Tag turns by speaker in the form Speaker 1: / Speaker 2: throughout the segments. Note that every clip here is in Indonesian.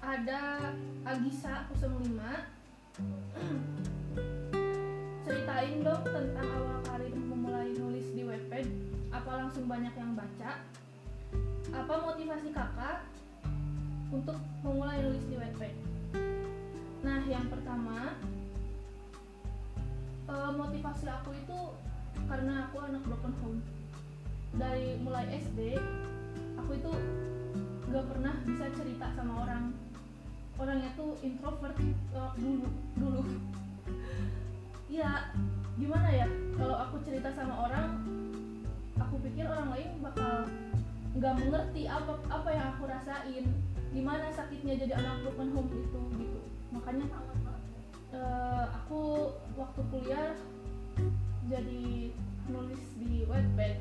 Speaker 1: ada Agisa 05 ceritain dong tentang awal karir memulai nulis di webpad apa langsung banyak yang baca? Apa motivasi kakak untuk memulai nulis di webpad nah yang pertama eh, motivasi aku itu karena aku anak broken home. Dari mulai SD aku itu gak pernah bisa cerita sama orang orangnya tuh introvert eh, dulu dulu. Ya gimana ya? Kalau aku cerita sama orang aku pikir orang lain bakal nggak mengerti apa apa yang aku rasain gimana sakitnya jadi anak broken home itu gitu. Makanya eh, aku waktu kuliah jadi nulis di webpad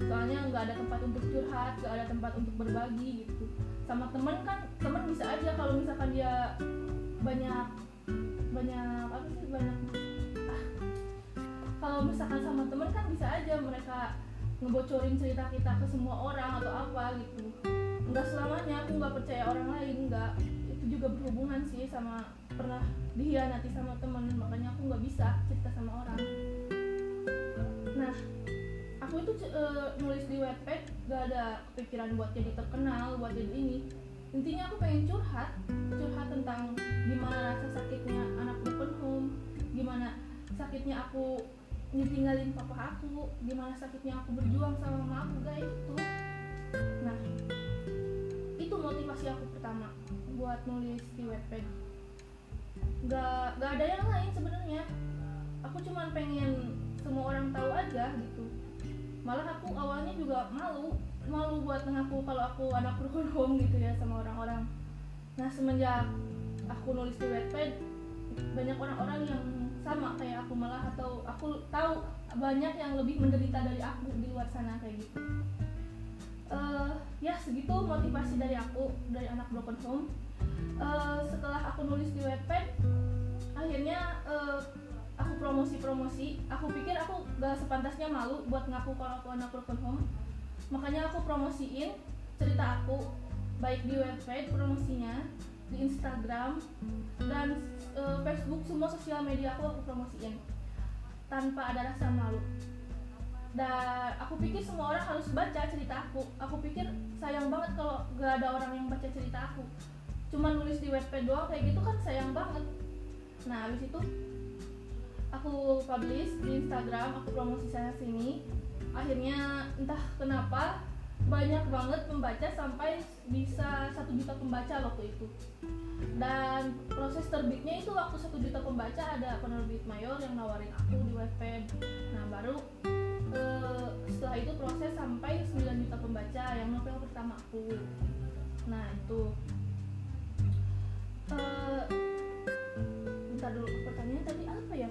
Speaker 1: soalnya nggak ada tempat untuk curhat nggak ada tempat untuk berbagi gitu. Sama temen kan temen bisa aja kalau misalkan dia banyak banyak apa sih banyak kalau misalkan sama temen kan bisa aja mereka ngebocorin cerita kita ke semua orang atau apa gitu. Nggak selamanya aku nggak percaya orang lain nggak. Itu juga berhubungan sih sama pernah dihianati sama temen makanya aku nggak bisa cerita sama orang. Nah aku itu eh, nulis di webpad gak ada pikiran buat jadi terkenal buat jadi ini. Intinya aku pengen curhat curhat tentang gimana rasa sakitnya anak broken home gimana sakitnya aku ditinggalin papa aku gimana sakitnya aku berjuang sama mama aku guys itu. Nah itu motivasi aku pertama buat nulis di webpad gak gak ada yang lain sebenarnya. Aku cuman pengen semua orang tahu aja gitu malah aku awalnya juga malu malu buat ngaku kalau aku anak home gitu ya sama orang-orang. Nah semenjak aku nulis di webpad banyak orang-orang yang sama kayak aku malah atau aku tahu banyak yang lebih menderita dari aku di luar sana kayak gitu. Eh, ya segitu motivasi dari aku dari anak broken home. Eh, setelah aku nulis di webpad akhirnya eh, aku promosi-promosi. Aku pikir aku gak sepantasnya malu buat ngaku kalau aku anak broken home. Makanya aku promosiin cerita aku baik di website promosinya di Instagram dan eh, Facebook semua sosial media aku aku promosiin. Tanpa ada rasa malu. Dan aku pikir semua orang harus baca cerita aku. Aku pikir sayang banget kalau gak ada orang yang baca cerita aku. Cuma nulis di webpad doang kayak gitu kan sayang banget. Nah habis itu aku publish di Instagram aku promosi sana sini. Akhirnya entah kenapa banyak banget pembaca sampai bisa satu juta pembaca waktu itu. Dan proses terbitnya itu waktu satu juta pembaca ada penerbit mayor yang nawarin aku di webpad nah baru eh, setelah itu proses sampai 9 juta pembaca yang novel pertama aku. Nah itu. Eh, bentar dulu pertanyaannya tadi apa ya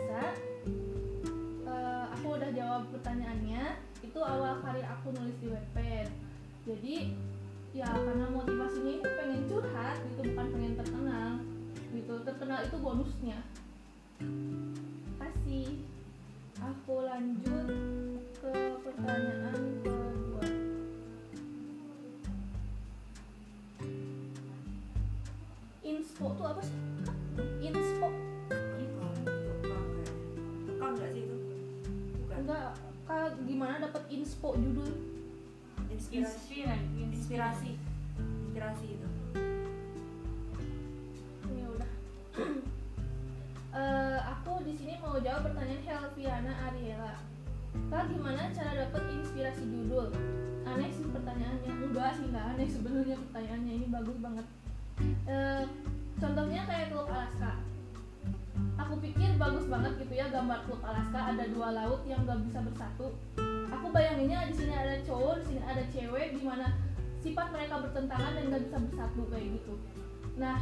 Speaker 1: Jadi ya karena motivasinya itu pengen curhat gitu bukan pengen terkenal gitu. Terkenal itu bonusnya. Kasih. Aku lanjut ke pertanyaan kedua. Inspo tuh apa sih? Inspo.
Speaker 2: Nggak sih itu? Bukan.
Speaker 1: enggak kak gimana dapat inspo judul
Speaker 2: Inspirasi.
Speaker 3: Inspirasi.
Speaker 2: Inspirasi. Itu.
Speaker 1: ya udah Eh, aku di sini mau jawab pertanyaan Helviana Ariela Kak gimana cara dapat inspirasi judul aneh sih pertanyaannya enggak sih enggak aneh sebenarnya pertanyaannya ini bagus banget Eh, contohnya kayak Teluk Alaska aku pikir bagus banget gitu ya gambar Teluk Alaska ada dua laut yang gak bisa bersatu bayanginnya di sini ada cowok di sini ada cewek di mana sifat mereka bertentangan dan nggak bisa bersatu kayak gitu. Nah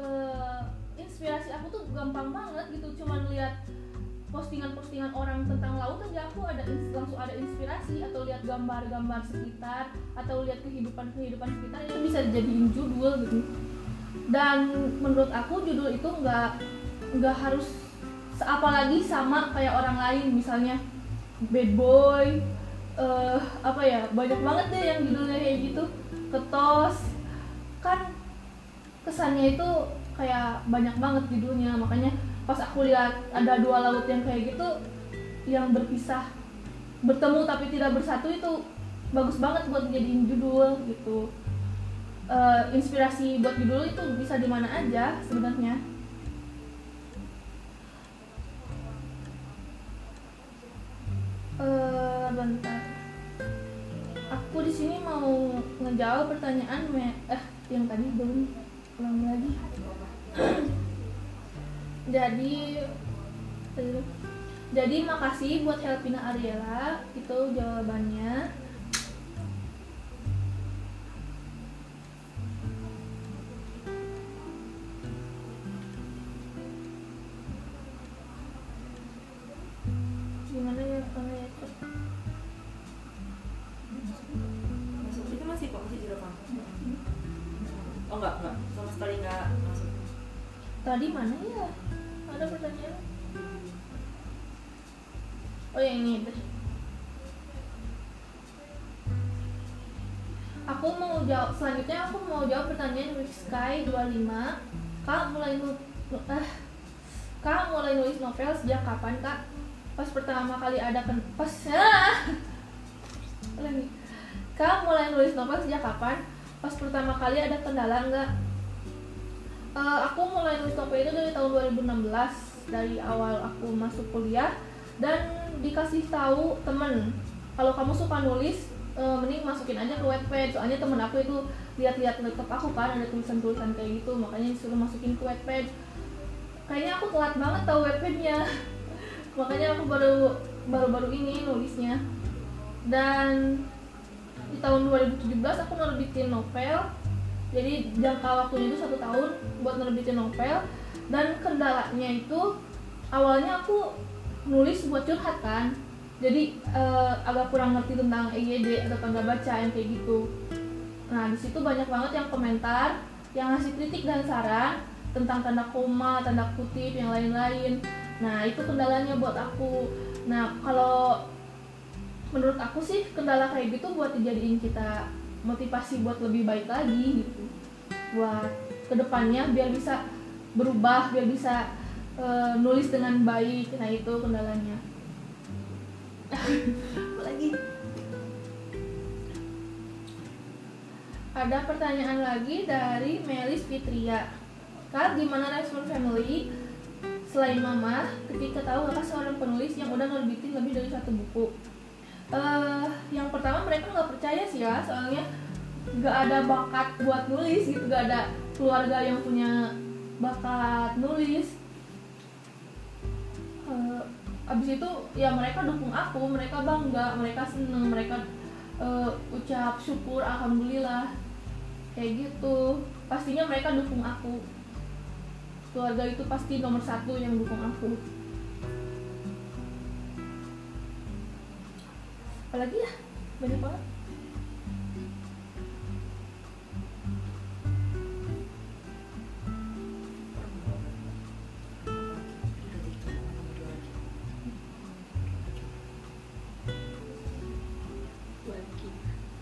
Speaker 1: eh, inspirasi aku tuh gampang banget gitu cuman lihat postingan-postingan orang tentang laut aja aku ada langsung ada inspirasi atau lihat gambar-gambar sekitar atau lihat kehidupan kehidupan sekitar itu bisa dijadiin judul gitu. Dan menurut aku judul itu nggak nggak harus apalagi sama kayak orang lain misalnya bad boy eh apa ya banyak banget deh yang judulnya kayak gitu. Ketos. Kan kesannya itu kayak banyak banget judulnya makanya pas aku lihat ada dua laut yang kayak gitu yang berpisah bertemu tapi tidak bersatu itu bagus banget buat dijadiin judul gitu. Eh, inspirasi buat judul itu bisa di mana aja sebenarnya. Eh, bentar di sini mau ngejawab pertanyaan me. Eh yang tadi belum ulang lagi. Jadi jadi makasih buat Helpina Ariela itu jawabannya tadi mana ya? Ada pertanyaan? Oh yang ini aku mau jawab selanjutnya aku mau jawab pertanyaan Week Sky 25 kak mulai nu eh kak mulai nulis novel sejak kapan kak? Pas pertama kali ada ken pas lagi. Kak mulai nulis novel sejak kapan? Pas pertama kali ada kendala nggak Eh, aku mulai nulis novel itu dari tahun 2016 dari awal aku masuk kuliah. Dan dikasih tahu temen kalau kamu suka nulis eh, mending masukin aja ke Wattpad soalnya temen aku itu lihat-lihat laptop aku kan ada tulisan-tulisan kayak gitu makanya disuruh masukin ke Wattpad kayaknya aku telat banget tahu Wattpadnya makanya aku baru baru-baru ini nulisnya. Dan di tahun 2017 aku nerbitin novel jadi jangka waktunya itu satu tahun buat nerbitin novel. Dan kendalanya itu awalnya aku nulis buat curhat kan. Jadi eh, agak kurang ngerti tentang EYD atau tangga baca yang kayak gitu. Nah di situ banyak banget yang komentar yang ngasih kritik dan saran tentang tanda koma tanda kutip yang lain-lain. Nah itu kendalanya buat aku. Nah kalau menurut aku sih kendala kayak gitu buat dijadiin kita motivasi buat lebih baik lagi gitu. Buat ke depannya biar bisa berubah biar bisa eh, nulis dengan baik. Nah itu kendalanya. Apa lagi? Ada pertanyaan lagi dari Melis Fitria. Kak, gimana respon family selain mama ketika tahu kakak seorang penulis yang udah nerbitin lebih dari satu buku eh yang pertama mereka nggak percaya sih ya soalnya nggak ada bakat buat nulis gitu. Nggak ada keluarga yang punya bakat nulis. Eh, abis itu ya mereka dukung aku mereka bangga mereka seneng mereka eh, ucap syukur alhamdulillah. Kayak gitu. Pastinya mereka dukung aku. Keluarga itu pasti nomor satu yang dukung aku apalagi ya? Banyak banget.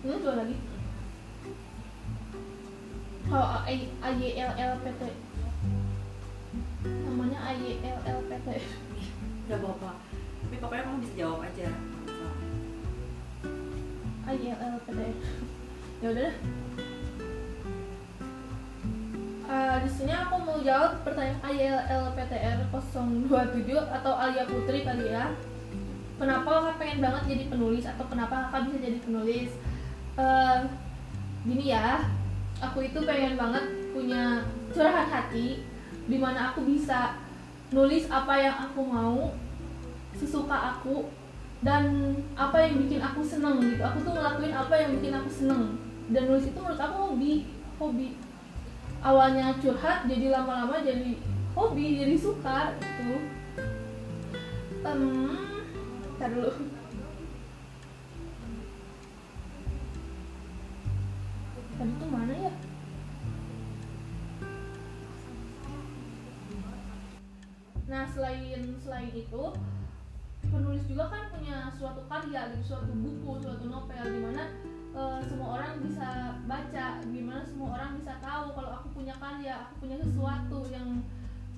Speaker 1: Ini dua lagi? Kalau A- AYLLPT namanya AYLLPT
Speaker 2: Gak apa-apa. Tapi pokoknya kamu bisa jawab aja
Speaker 1: AYLLPT ya udah deh. Eh, di sini aku mau jawab pertanyaan AYLPTR 027 atau Alia Putri kali ya. Kenapa kakak pengen banget jadi penulis atau kenapa kakak bisa jadi penulis? Eh, gini ya, aku itu pengen banget punya curahan hati di mana aku bisa nulis apa yang aku mau sesuka aku dan apa yang bikin aku seneng gitu. Aku tuh ngelakuin apa yang bikin aku seneng. Dan nulis itu menurut aku hobi hobi. Awalnya curhat jadi lama-lama jadi hobi jadi suka gitu. Um, tar dulu. Tadi tuh mana ya? Nah selain selain itu penulis juga kan punya suatu karya gitu suatu buku suatu novel di mana uh, semua orang bisa baca gimana semua orang bisa tahu kalau aku punya karya aku punya sesuatu yang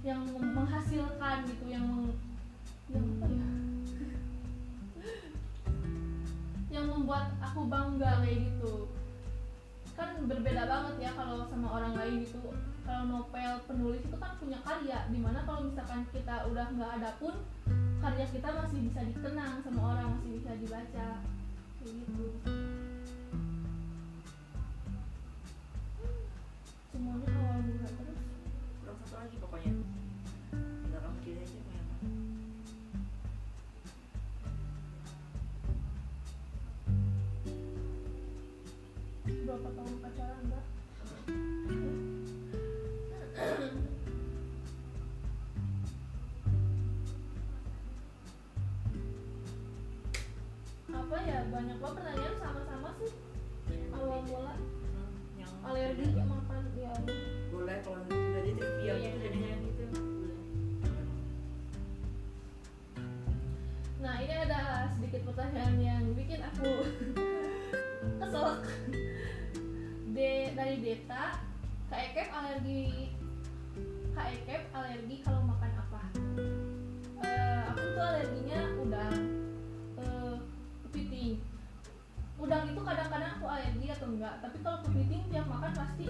Speaker 1: yang menghasilkan gitu yang yang apa ya? Yang membuat aku bangga kayak gitu. Kan berbeda banget ya kalau sama orang lain gitu. Kalau novel penulis itu kan punya karya di mana kalau misalkan kita udah nggak ada pun karya kita masih bisa dikenang sama orang masih bisa dibaca. Kayak gitu. Semuanya awal mula terus.
Speaker 2: Kurang satu lagi pokoknya. Tinggal kamu pilih aja mau yang mana.
Speaker 1: Berapa tahun pacaran mbak banyak banget pertanyaan sama-sama sih. Awal mula
Speaker 2: Hmm, yang
Speaker 1: alergi makan ya.
Speaker 2: Boleh kalau udah di trivia. Gitu jadinya gitu
Speaker 1: nah ini ada sedikit pertanyaan yang bikin aku kesel De, dari Deta. Kak Ekep alergi Kak Ekep alergi kalau makan apa? Eh, aku tuh alerginya udang udang itu kadang-kadang aku alergi atau enggak. Tapi kalau kepiting tiap makan pasti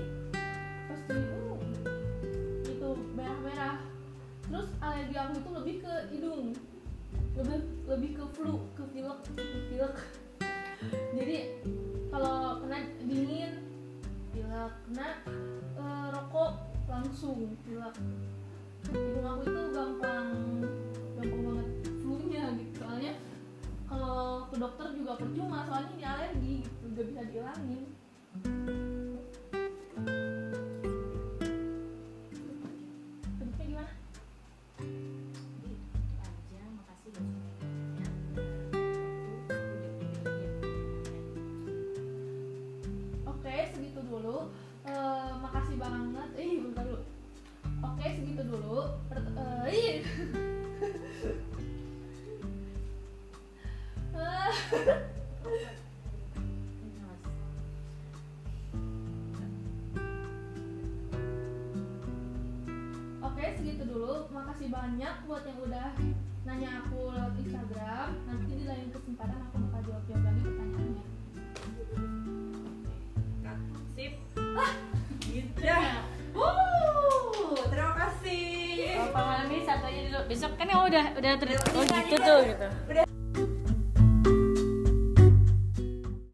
Speaker 1: pasti uh, itu merah-merah. Terus alergi aku itu lebih ke hidung. Lebih lebih ke flu ke pilek ke pilek. Jadi kalau kena dingin pilek. Kena eh, rokok langsung pilek. Hidung aku itu gampang dokter juga percuma soalnya ini alergi gitu gak bisa dihilangin segitu dulu. Makasih banyak buat yang udah nanya aku lewat Instagram. Nanti di lain kesempatan aku bakal jawab jawab lagi pertanyaannya.
Speaker 2: Sip gitu ya Wuh, terima kasih
Speaker 3: Kalau pengalaman ini satu aja dulu. Besok kan yang udah udah ter- oh gitu tuh gitu.
Speaker 2: udah